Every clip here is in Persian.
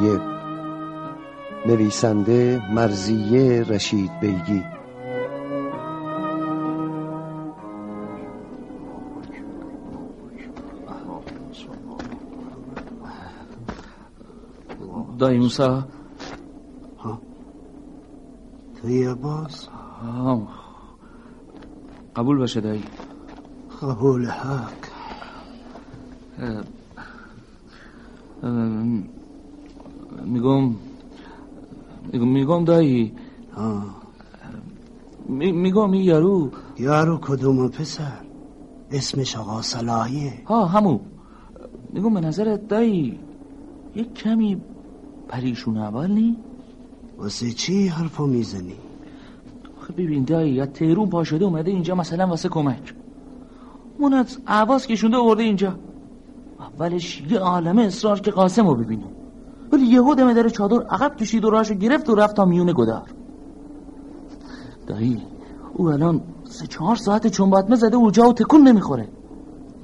نیمه قایب نویسنده مرزیه رشید بیگی. دایی موسا. توی باز قبول باشه دایی. قبول حق. میگم میگم دایی. میگم این یارو یارو کدوم پسر؟ اسمش آقا صلاحیه. ها همو میگم به نظرت دایی یک کمی پریشون اول نی؟ واسه چی حرفو می‌زنی؟ خب ببین دایی یا تیرون پا شده اومده اینجا مثلا واسه کمک. اون از عواز کشونده ورده اینجا. اولش یه عالمه اصرار که قاسم رو ببینه. ولی یهو دمه داره چادر عقب کشید و راهشو گرفت و رفت تا میون گدار. دایی او الان سه چهار ساعت چون باید زده و جا و تکون نمی‌خوره.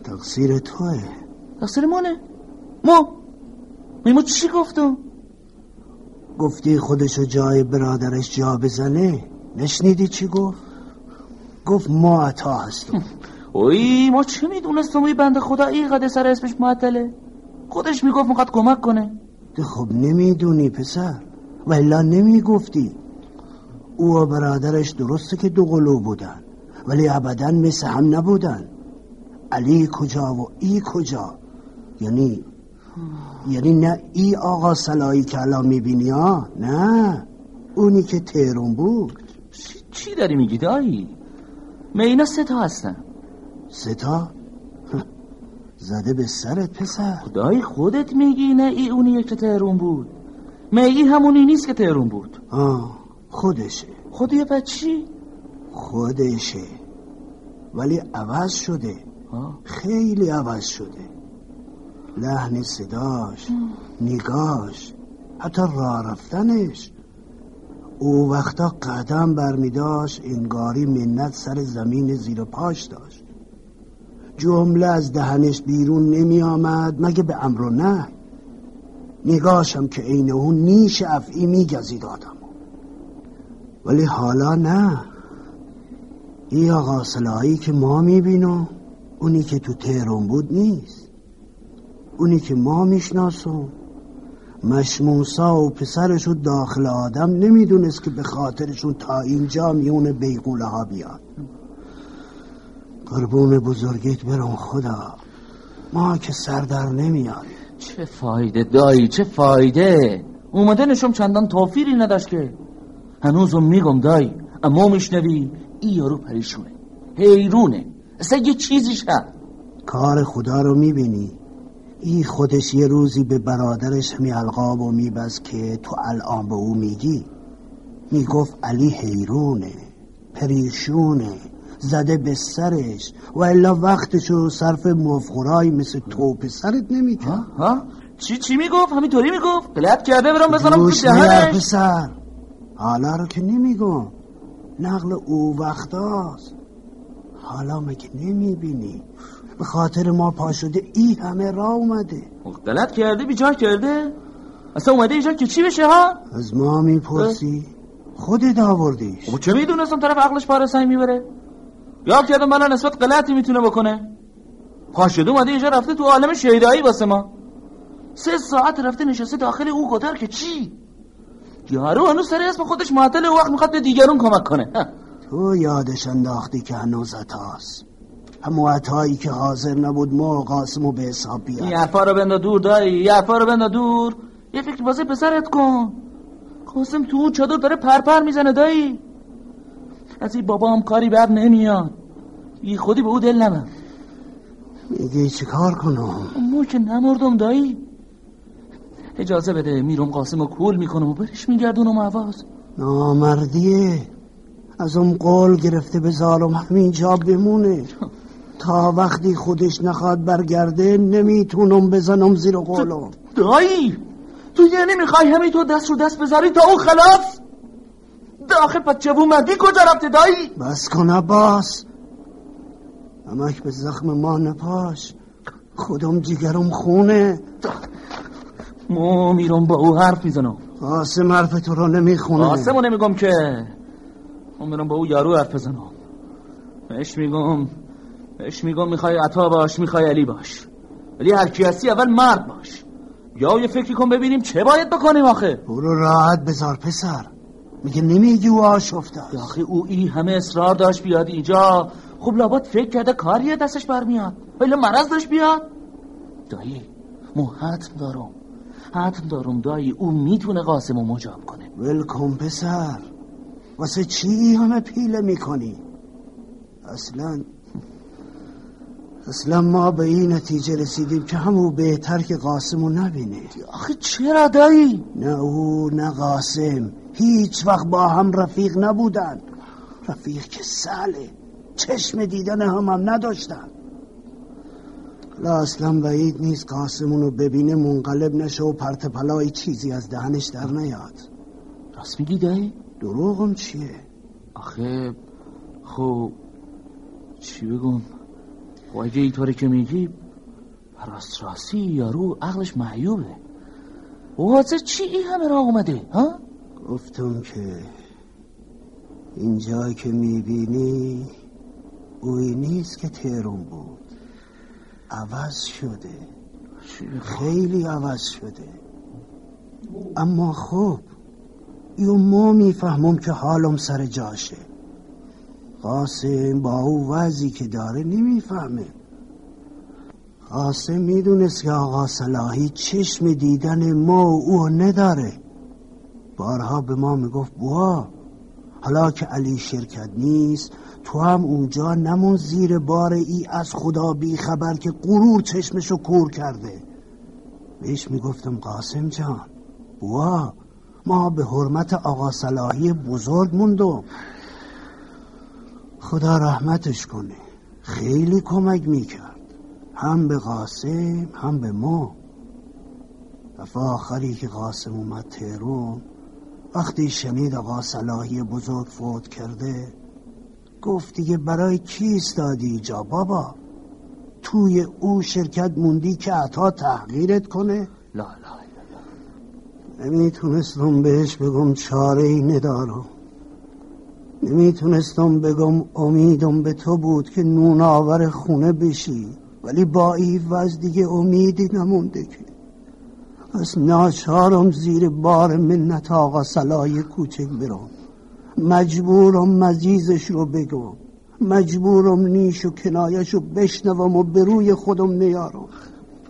تقصیر توه. تقصیر مانه ما ما چی گفتم؟ گفتی خودشو جای برادرش جا بزنه؟ نشنیدی چی گفت؟ گفت ما عطا هستم. اوی ما چه می‌دونستم؟ اوی بنده خدا این سر اسمش معطله. خودش می‌گفت می‌خواد کمک کنه. خب نمی‌دونی پسر. ولا نمی‌گفتی. او و برادرش درسته که دو قلو بودن ولی ابدا مثل هم نبودن. علی کجا و ای کجا؟ یعنی یعنی نه ای آقا سلایی که الان می‌بینی ها نه. اونی که تهرون بود. چی داری میگی دایی؟ مینا سه تا هستن. سه تا؟ زده به سرت پسر. خدای خودت میگی نه ای اونی که تهرون بود. میگی همونی نیست که تهرون بود. آه خودشه. خودی بچی؟ خودشه. ولی عوض شده. آه. خیلی عوض شده. لحن صداش نگاش حتی راه رفتنش. او وقتا قدم برمیداشت انگاری منت سر زمین زیر پاش داشت. جمله از دهنش بیرون نمی آمد مگه به امر و نه نگاشم که عین اون نیش افعی میگزید آدم. ولی حالا نه. ای آقا صلاحی که ما می‌بینم اونی که تو تهران بود نیست. اونی که ما می‌شناسم مشموسا و پسرشو داخل آدم نمی‌دونست که به خاطرشون تا اینجا میون بیغوله ها بیاد. قربون بزرگیت برم خدا. ما که سردر نمیاد چه فایده دایی چه فایده؟ اومده نشم چندان توفیری نداشت که. هنوزم میگم دایی اما میشنوی ای یارو پریشونه حیرونه اصلا یه چیزی شد کار خدا رو می‌بینی. ای خودش یه روزی به برادرش همی القاب و میبز که تو الان به او میگی. می‌گفت علی حیرونه پریشونه. زده به سرش و الا وقتشو صرف مفخورایی مثل تو پسرت نمیکن ها؟ چی چی می‌گفت؟ همینطوری می‌گفت؟ غلط کرده برام بزنم تو دهنش. پسر. حالا رو که نمیگم. نقل او وقتاست. حالا مگه نمی‌بینی؟ به خاطر ما پا شده ای همه را اومده. غلط کرده بیجا کرده؟ اصلا اومده اینجا که چی بشه ها؟ از ما می‌پرسی. خودت آوردیش. خب چه می‌دونستم طرف عقلش پارسایی می‌بره؟ یاد کردم من نسبت غلطی می‌تونه بکنه. پاشده اومده اینجا رفته تو عالم شیدایی واسه ما. سه ساعت رفته نشسته داخل او قطر که چی؟ یارو هنوز سر اسم خودش معطل وقت می‌خواد به دیگرون کمک کنه. تو یادش انداختی که هنوز عطاست. همو عطایی که حاضر نبود ما قاسمو به حساب بیاد. این حرفا رو بنده دور دایی یه حرفا رو بنده دور. یه فکر واسه پسرت کن. قاسم تو اون چادر داره پرپر می‌زنه دایی. از این بابا هم کاری بر نمیاد. ای خودی به او دل نمه میگه چی کار کنم؟ مو که نمردم دایی. اجازه بده میرم قاسم رو کول می‌کنم و برش میگردونم عواز نامردیه. از اون قول گرفته به ظالم همینجا بمونه. تا وقتی خودش نخواد برگرده نمی‌تونم بزنم زیر قولم. دایی تو یعنی می‌خوای همین تو دست رو دست بذاری تا اون خلاص؟ داخل پچه مردی کجا رفته دایی؟ بس کن عباس. امک به زخم ما نپاش. خودم جگرم خونه. مو میرم با او حرف می‌زنم. قاسم حرف تو رو نمی‌خونه. قاسمو نمیگم که. من میرم با او یارو حرف بزنم. بهش میگم بهش میگم می‌خوای عطا باش می‌خوای علی باش. ولی هر کی هستی اول مرد باش. یا یه فکری کن ببینیم چه باید بکنیم آخه. برو راحت بذار پسر. میگه نمیگی او آشفته. آخه او ای همه اصرار داشت بیاد اینجا. خب لابد فکر کرده کاریه دستش برمیاد. ولی مرض داشت بیاد. دایی مو حتم دارم. حتم دارم دایی او می‌تونه قاسمو مجاب کنه. ولکن پسر واسه چی همه پیله می‌کنی؟ اصلا اصلا ما به این نتیجه رسیدیم که همو بهتر که قاسمو نبینه. آخه چرا دایی؟ نه او نه قاسم. هیچ وقت با هم رفیق نبودن رفیق که ساله چشم دیدن هم هم نداشتن حالا اصلا بعید نیست قاسمونو ببینه منقلب نشه و پرت پلای چیزی از دهنش در نیاد. راست میگی دایی؟ دروغم چیه؟ آخه خب چی بگم؟ خب اگه اینطوری که میگی راست راستی یارو عقلش معیوبه. واسه چی این همه را اومده ها؟ گفتم که اینجا که می‌بینی اوی نیست که تهرون بود. عوض شده. خیلی عوض شده. اما خب یو ما می‌فهمم که حالم سر جاشه. قاسم با او وضعی که داره نمی‌فهمه. قاسم می‌دونست که آقا صلاحی چشم دیدن ما و او نداره. بارها به ما می‌گفت بوا حالا که علی شرکت نیست تو هم اونجا نمون زیر بار ای از خدا بی خبر که غرور چشمشو کور کرده. بهش می‌گفتم قاسم جان بوا ما به حرمت آقا صلاحی بزرگ موندم. خدا رحمتش کنه خیلی کمک می‌کرد هم به قاسم هم به ما. دفعه آخری که قاسم اومد تهرون وقتی شنید آقا صلاحی بزرگ فوت کرده گفت دیگه برای کی استادی اینجا بابا؟ توی او شرکت موندی که عطا تحقیرت کنه؟ لا لا نمی‌تونستم بهش بگم چاره ای ندارم. نمی‌تونستم بگم امیدم به تو بود که نون آور خونه بشی. ولی با این وز دیگه امیدی نمونده که. از ناچارم زیر بار منت آقا سلای کوچک برم مجبورم مزیزش رو بگم مجبورم نیش و کنایش رو بشنوم و به روی خودم نیارم.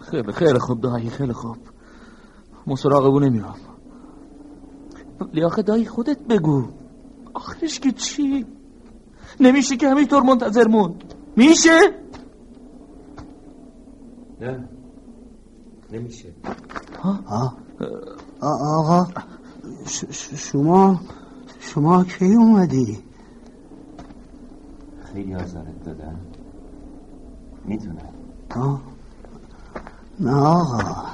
خیلی خیلی خوب دایی خیلی خوب. مسراغ او نمیرم. ولی آخه دایی خودت بگو. آخرش که چی؟ نمیشه که همینطور منتظر موند میشه؟ نه. نمیشه. آقا شما شما کی اومدی؟ خیلی آزارت دادن می‌دونم. آه. نه آقا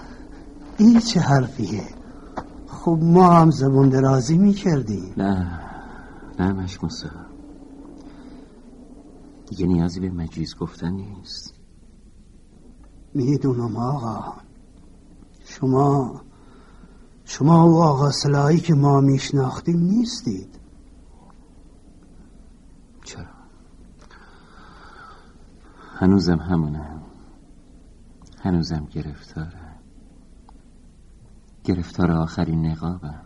این چه حرفیه؟ خب ما هم زبون درازی می‌کردیم. نه نه مشموسا دیگه نیازی به مجیز گفتن نیست. می‌دونم آقا. شما شما و آقا صلاحی که ما میشناختیم نیستید. چرا؟ هنوزم همونه. هنوزم گرفتاره. گرفتار آخرین نقابم.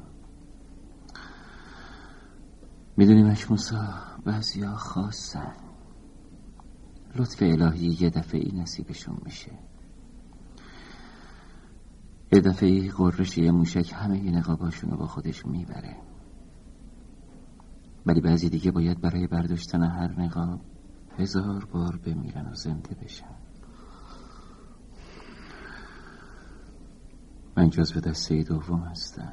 می‌دونی مشموسا بعضیا خاصن. لطف الهی یه دفعه ای نصیبشون میشه. یه دفعه قررش یه موشک همه ی نقاباشون رو با خودش می‌بره. ولی بعضی دیگه باید برای برداشتن هر نقاب هزار بار بمیرن و زنده بشن. من جزو دسته دوم هستم.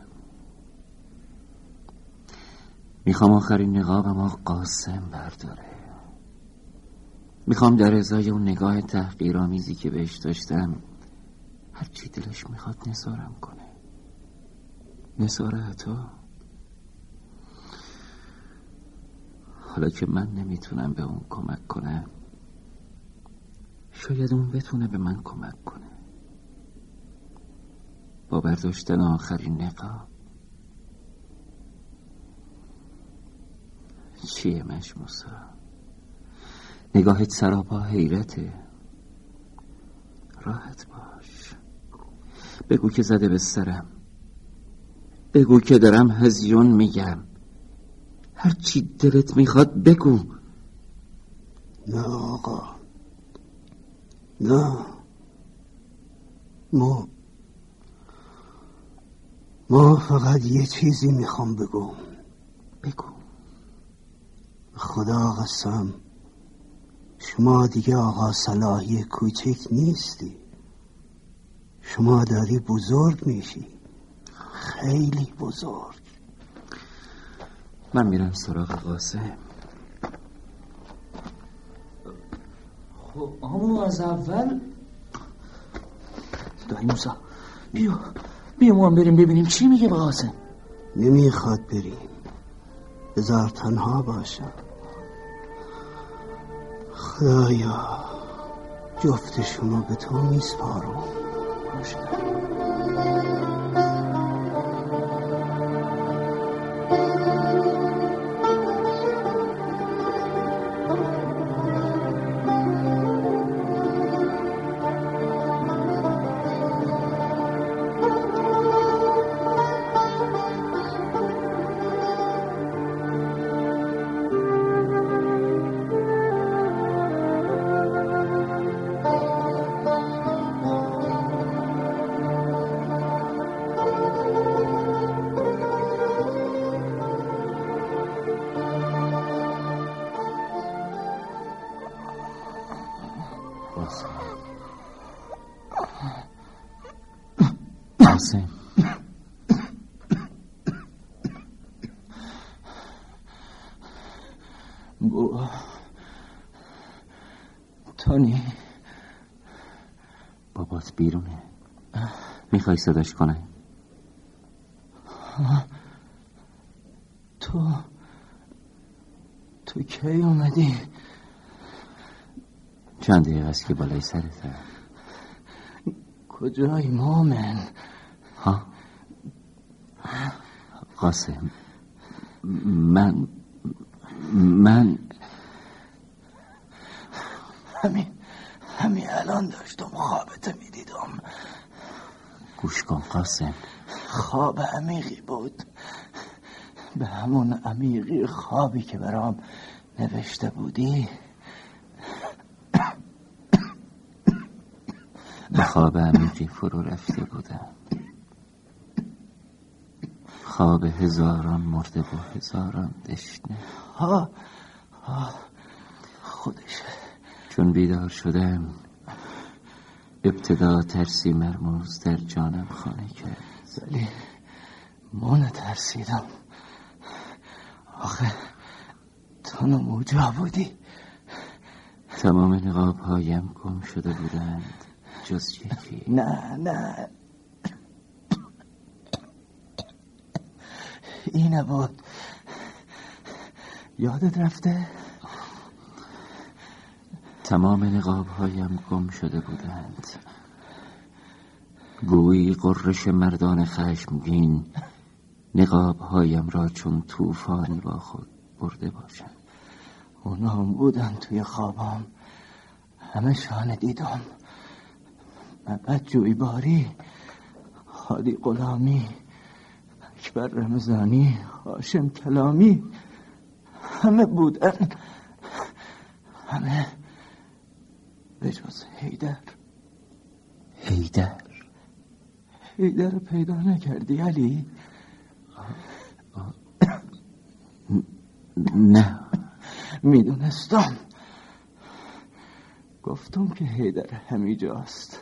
می‌خوام آخرین نقابم آقا قاسم برداره. می‌خوام در ازای اون نگاه تحقیرآمیزی که بهش داشتم هرچی دلش می‌خواد نثارم کنه. نثار عطا حالا که من نمی‌تونم به اون کمک کنم شاید اون بتونه به من کمک کنه. با برداشتن آخرین نقاب چیه مشموسا؟ نگاهت سراپا حیرته. راحت باش. بگو که زده به سرم. بگو که دارم هزیون میگم. هر چی دلت می‌خواد بگو. نه آقا. نه. ما ما فقط یه چیزی می‌خوام بگم بگو. خدا قسم. شما دیگه آقا صلاحی کوچک نیستی. شما داری بزرگ میشی. خیلی بزرگ. من میرم سراغ قاسم. خب اما از اول دایی موسا بیا بیا ما هم بریم ببینیم چی میگه به قاسم. نمی‌خواد بریم. بذار تنها باشم. خدایا جفتشونو به تو میسپارم قاسم بیرونه. می‌خوای صداش کنه؟ تو تو کی اومدی؟ چند دقیقه است که بالای سرته کجای مومن ها؟ قاسم من همین همین الان داشتم خوابت می‌دیدم گوش کن قاسم. خواب عمیقی بود. به همون عمیقی خوابی که برام نوشته بودی. به خواب عمیقی فرو رفته بودم. خواب هزاران مرده و هزاران دشنه. ها ها خودشه. چون بیدار شدم ابتدا ترسی مرموز در جانم خانه کرد. ولی ما ترسیدم. آخه تو نموجا بودی. تمام نقاب هایم گم شده بودند. جز یکی. نه نه. اینه بود یادت رفته؟ تمام نقاب هایم گم شده بودند. گویی قررش مردان خشمگین نقاب هایم را چون طوفانی با خود برده باشند. اونا هم بودن توی خوابم همه شان دیدم. محمد جوی باری خادی غلامی اکبر رمزانی هاشم کلامی. همه بودن. همه به جز حیدر؟ هیدر حیدر رو پیدا نکردی علی؟ نه. می‌دونستم. گفتم که حیدر همیجاست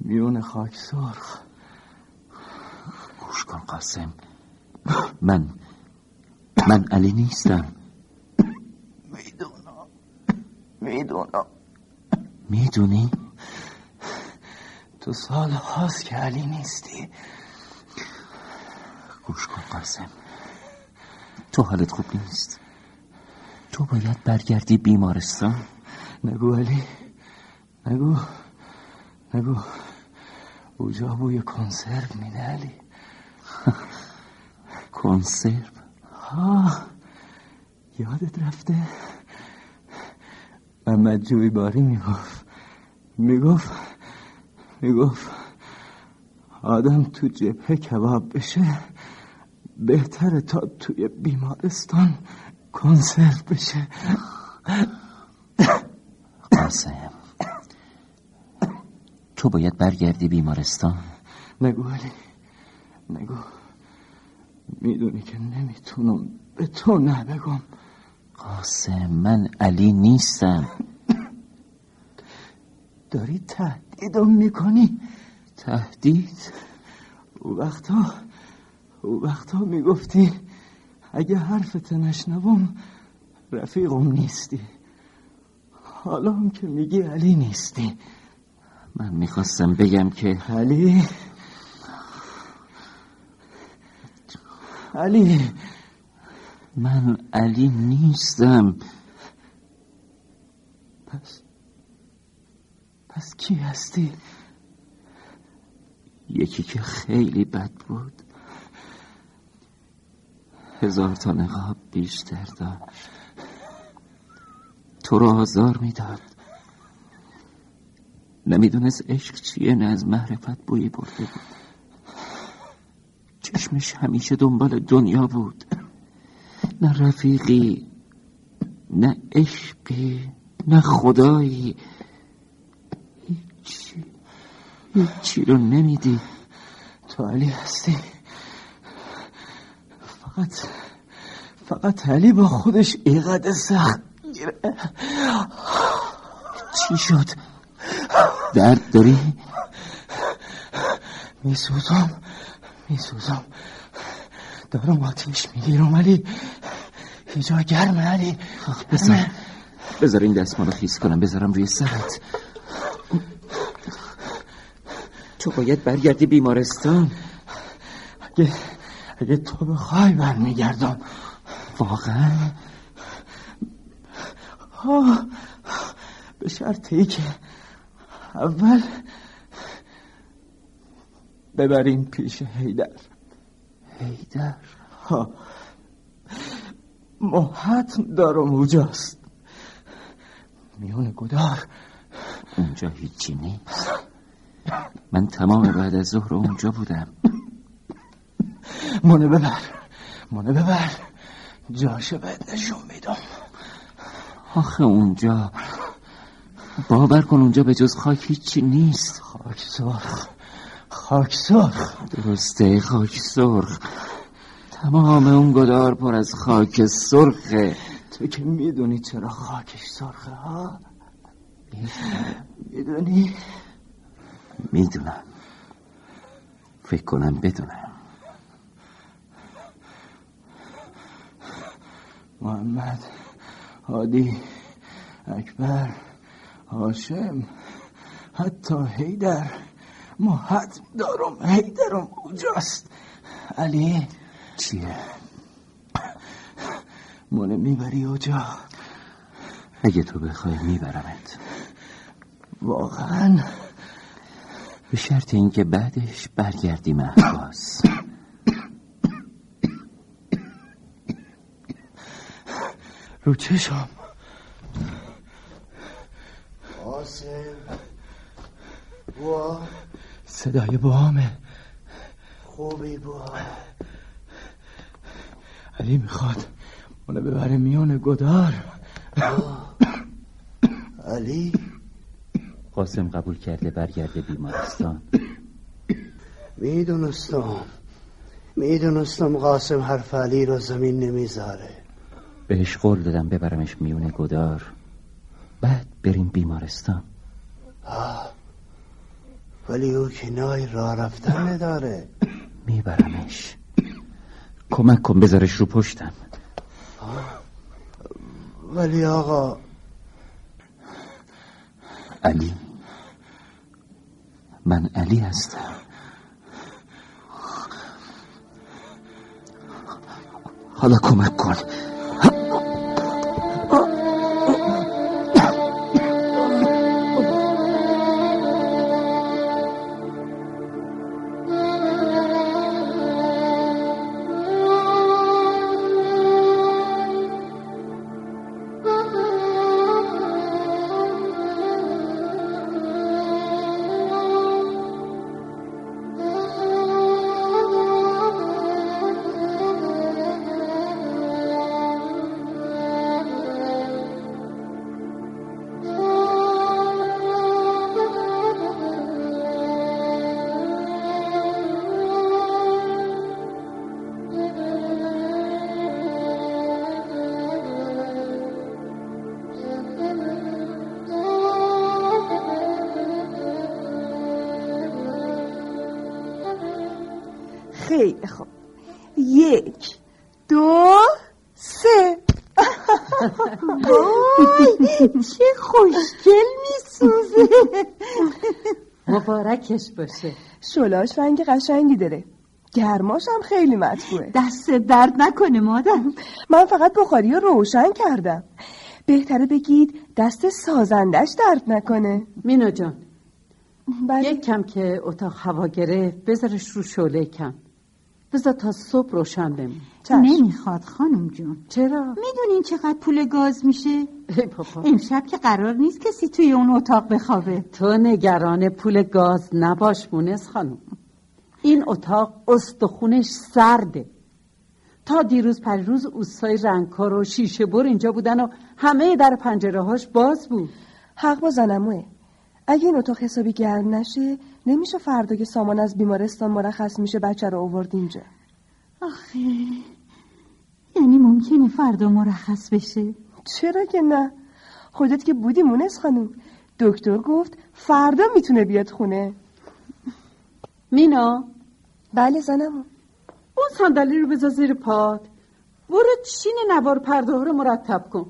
میون خاک سرخ. گوش کن قاسم. من من علی نیستم. می‌دونم. می‌دونم. می‌دونی؟ تو سال هاست که علی نیستی. گوش کن قاسم. تو حالت خوب نیست. تو باید برگردی بیمارستان. نگو علی. نگو. نگو. اوجا بوی کنسرو میده علی. کنسرو؟ ها یادت رفته؟ محمد جوی باری می‌گفت. می‌گفت می‌گفت آدم تو جبهه کباب بشه بهتره تا توی بیمارستان کنسرو بشه. قاسم تو باید برگردی بیمارستان. نگو علی نگو. می‌دونی که نمی‌تونم به تو نه بگم قاسم من علی نیستم. داری تهدیدم می‌کنی؟ تهدید؟ او وقتا او وقتا می‌گفتی اگه حرفت نشنوم رفیقم نیستی. حالا هم که میگی علی نیستی. من می‌خواستم بگم که علی؟ علی من علی نیستم. پس پس کی هستی؟ یکی که خیلی بد بود. هزار تا نقاب بیشتر داشت تو رو آزار می‌داد. نمی‌دونست عشق چیه نه از معرفت بویی برده بود. چشمش همیشه دنبال دنیا بود. نه رفیقی نه عشقی نه خدایی. هیچی هیچی رو نمیدی. تو علی هستی. فقط فقط علی با خودش اینقدر سخت میره چی شد؟ درد داری؟ میسوزم میسوزم. دارم آتیش می‌گیرم علی. اینجا گرمه علی؟ بذار. بذار این دستمال رو خیس کنم بذارم روی سرت. تو باید برگردی بیمارستان. اگه اگه تو بخوای برمیگردم واقعا؟ آه، به شرط ای که اول ببریم پیش هیدر هیدر ها ما حتم دارم اونجاست. میون گدار اونجا هیچی نیست. من تمام بعد از ظهر اونجا بودم. منو ببر. منو ببر. جاشو بهت نشون میدم. آخه اونجا. باور کن اونجا به جز خاک هیچی نیست. خاک سرخ. خاک سرخ. درسته خاک سرخ. تمام اون گدار پر از خاک سرخه. تو که می‌دونی چرا خاکش سرخه ها؟ می‌دونی؟ می‌دونم. فکر کنم بدونم. محمد هادی اکبر هاشم حتی هیدر ما حتم دارم هیدرم اونجاست. علی؟ چیه؟ منو می‌بری اوجا اگه تو بخوای میبرمت. واقعا؟ به شرط اینکه بعدش برگردی محواز رو چشم. قاسم. بوا صدای بامه خوبی بوا علی می‌خواد منو ببره میان گدار. علی؟ قاسم قبول کرده برگرده بیمارستان. می‌دونستم. می‌دونستم قاسم حرف علی رو زمین نمی‌ذاره. بهش قول دادم ببرمش میون گدار. بعد بریم بیمارستان. ولی او کنای راه رفتن نداره. میبرمش. کمک کن بذارش رو پشتم. ولی آقا علی من علی هستم. حالا کمک کن. خیلی خوب یک دو سه. وای چه خوشگل میسوزه. مبارکش باشه. شلاش رنگ قشنگی داره. گرماش هم خیلی مطبوعه. دست درد نکنه مادر. من فقط بخاری رو روشن کردم. بهتره بگید دست سازندش درد نکنه. مینا جان. بله. یک کم که اتاق هوا گرفت بذارش رو شعله کم. بذار تا صبح روشن بمون. چشم. نمی‌خواد خانم جون. چرا؟ می‌دونین چقدر پول گاز میشه؟ ای بابا. امشب که قرار نیست کسی توی اون اتاق بخوابه. تو نگران پول گاز نباش مونس خانم. این اتاق استخونش سرده. تا دیروز پریروز اوستای رنگکار و شیشه بر اینجا بودن و همه در پنجره هاش باز بود. حق با زنموه اگه این اتاق حسابی گرم نشه نمیشه فردا که سامان از بیمارستان مرخص میشه بچه رو آورد اینجا. آخه. یعنی ممکنه فردا مرخص بشه؟ چرا که نه؟ خودت که بودی مونس خانم. دکتر گفت فردا می‌تونه بیاد خونه. مینا؟ بله زنمو. اون صندلی رو بذار زیر پاد. برو چین نوار پرده رو مرتب کن.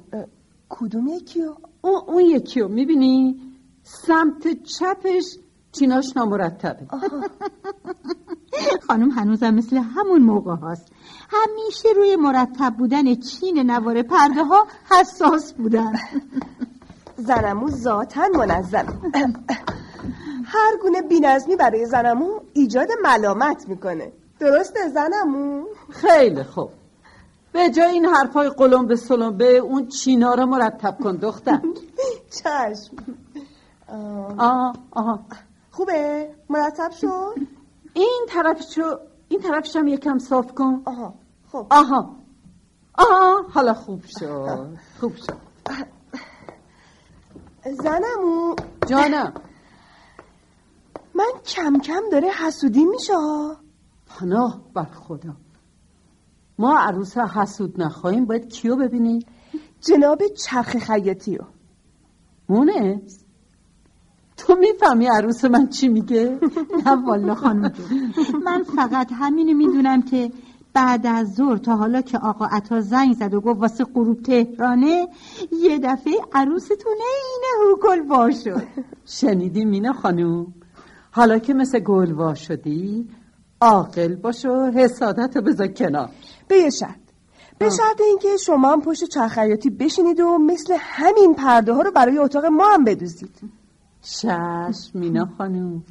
کدوم یکیو؟ اون, اون یکی رو می‌بینی؟ سمت چپش چیناش نامرتبه. خانم هنوزم مثل همون موقع هاست. همیشه روی مرتب بودن چین نوار پرده ها حساس بودن. زنمو ذاتا منظم. هر گونه بینظمی برای زنمو ایجاد ملامت می‌کنه. درسته زنمو؟ خیلی خوب. به جای این حرفای قلم به سلم به اون چینا رو مرتب کن دختر. چشم. آه، آه آه. خوبه؟ مرتب شد؟ این طرفشو این طرفش هم یکم صاف کن. آها خب. آها. آها حالا خوب شد. خوب شد. زنمو. جانم. من کم کم داره حسودی میشه پناه بر خدا. ما عروس حسود نخواهیم باید کیو ببینیم جناب چرخ خیاطی رو. مونس تو می‌فهمی عروس من چی میگه؟ نه والا خانم جون. من فقط همینو می‌دونم که بعد از ظهر تا حالا که آقا عطا زنگ زد و گفت واسه غروب تهرانه یه دفعه عروستون اینه هوکل وا شد. شنیدی مینا خانوم حالا که مثل گلوا شدی عاقل باش و حسادت رو بذار کنار. به یه شرط. به شرط اینکه شما هم پشت چرخ خیاطی بشینید و مثل همین پرده ها رو برای اتاق ما هم بدوزید. چشم مینا خانوم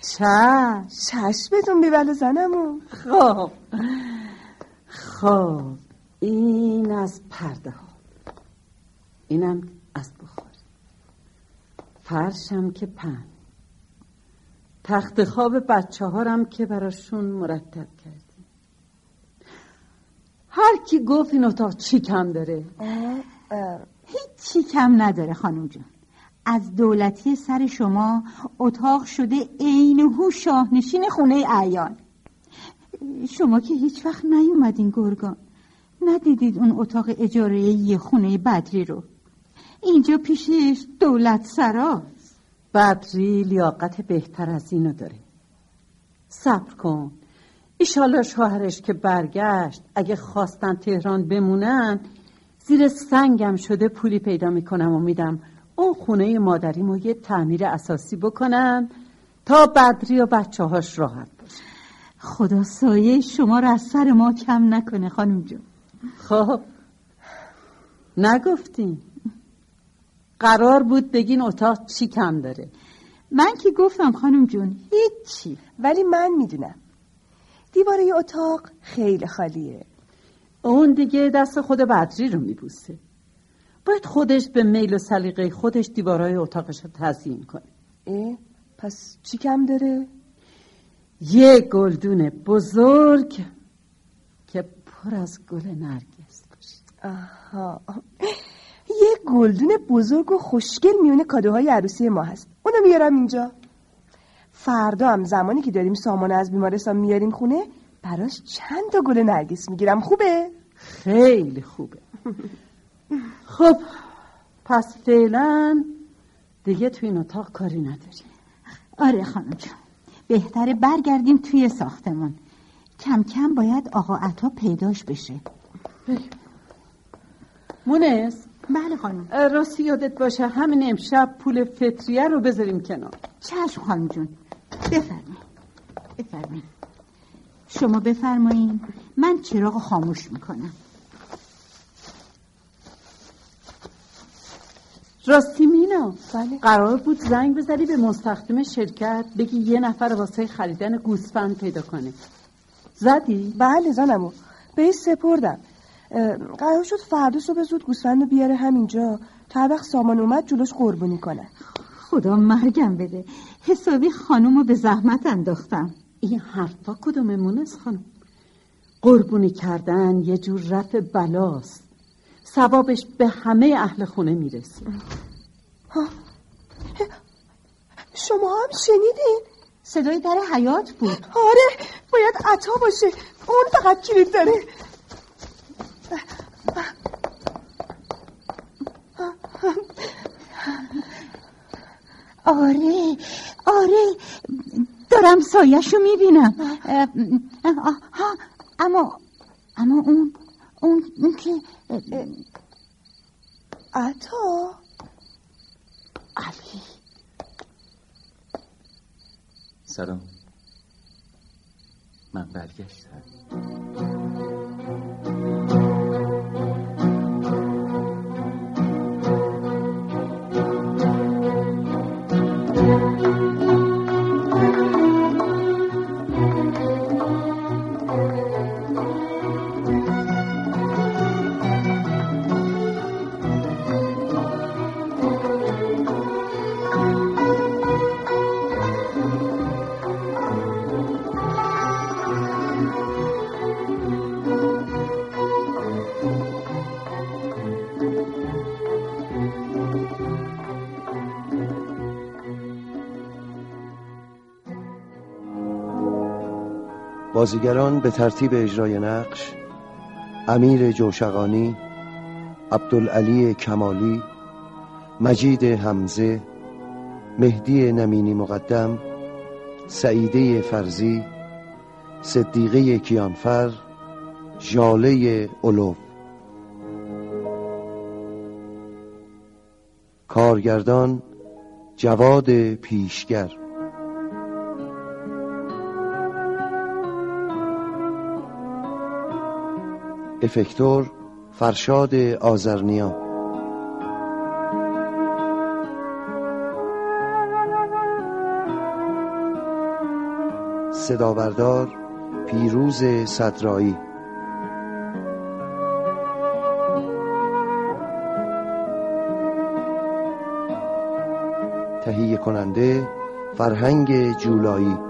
چشم چشمتون بیبل زنمون خب. خب این از پرده ها. اینم از بخاری فرشم که پن. تخت خواب بچه هارم که براشون مرتب کردیم. هر کی گفت این اتاق چی کم داره؟ هیچی کم نداره خانم جون. از دولتی سر شما اتاق شده عین هو شاهنشین خونه اعیان. شما که هیچ وقت نیومدین گرگان. ندیدید اون اتاق اجاره یه خونه بدری رو. اینجا پیشش دولت سراست. بدری لیاقت بهتر از اینو داره. صبر کن. ایشالا شوهرش که برگشت اگه خواستن تهران بمونن زیر سنگم شده پولی پیدا می‌کنم و میدم اون خونه مادریمو یه تعمیر اساسی بکنم تا بدری و بچه هاش راحت باشه. خدا سایه شما رو از سر ما کم نکنه خانم جون. خب نگفتیم قرار بود بگین اتاق چی کم داره. من که گفتم خانم جون هیچی. ولی من می‌دونم. دیواره اتاق خیلی خالیه. اون دیگه دست خود بدری رو میبوسه. باید خودش به میل و سلیقه خودش دیوارای اتاقش رو تزیین کنه. اه پس چی کم داره؟ یه گلدون بزرگ که پر از گل نرگس باشه. آها. یه گلدون بزرگ و خوشگل میونه کادوهای عروسی ما هست. اونو میارم اینجا. فردا هم زمانی که داریم سامان از بیمارستان میاریم خونه براش چند تا گل نرگس می‌گیرم. خوبه؟ خیلی خوبه. خب پس فعلا دیگه تو این اتاق کاری نداریم. آره خانم جون بهتره برگردیم توی ساختمون کم کم باید آقا عطا پیداش بشه. مونس؟ بله خانم. راستی یادت باشه همین امشب پول فطریه رو بذاریم کنار. چشم خانم جون. بفرمایید. بفرمایید. شما بفرمایید. من چراغ خاموش می‌کنم. راستی مینا بله. قرار بود زنگ بزنی به مستخدم شرکت بگی یه نفر واسه خریدن گوسفند پیدا کنه. زدی؟ بله زنمو. بهش سپردم. قرار شد فردا صبح زود گوسفند رو بیاره همینجا. تا وقت سامان اومد جلوش قربونی کنه. خدا مرگم بده. حسابی خانم رو به زحمت انداختم. این حرفا کدومه مونس خانم؟ قربونی کردن یه جور رفع بلاست. ثوابش به همه اهل خونه می‌رسه. شما هم شنیدین؟ صدای در حیات بود. آره باید عطا باشه. اون فقط کلید داره. آره آره. دارم سایشو می‌بینم. اما اما اون اون, اون که عطا. علی. سلام. من برگشتم. بازیگران به ترتیب اجرای نقش امیر جوشقانی عبدالعلی کمالی مجید حمزه مهدی نمینی مقدم سعیده فرزی صدیقه کیانفر ژاله اولو کارگردان جواد پیشگر. افکتور فرشاد آزرنیا صداوردار پیروز صدرایی. تهیه کننده فرهنگ جولایی.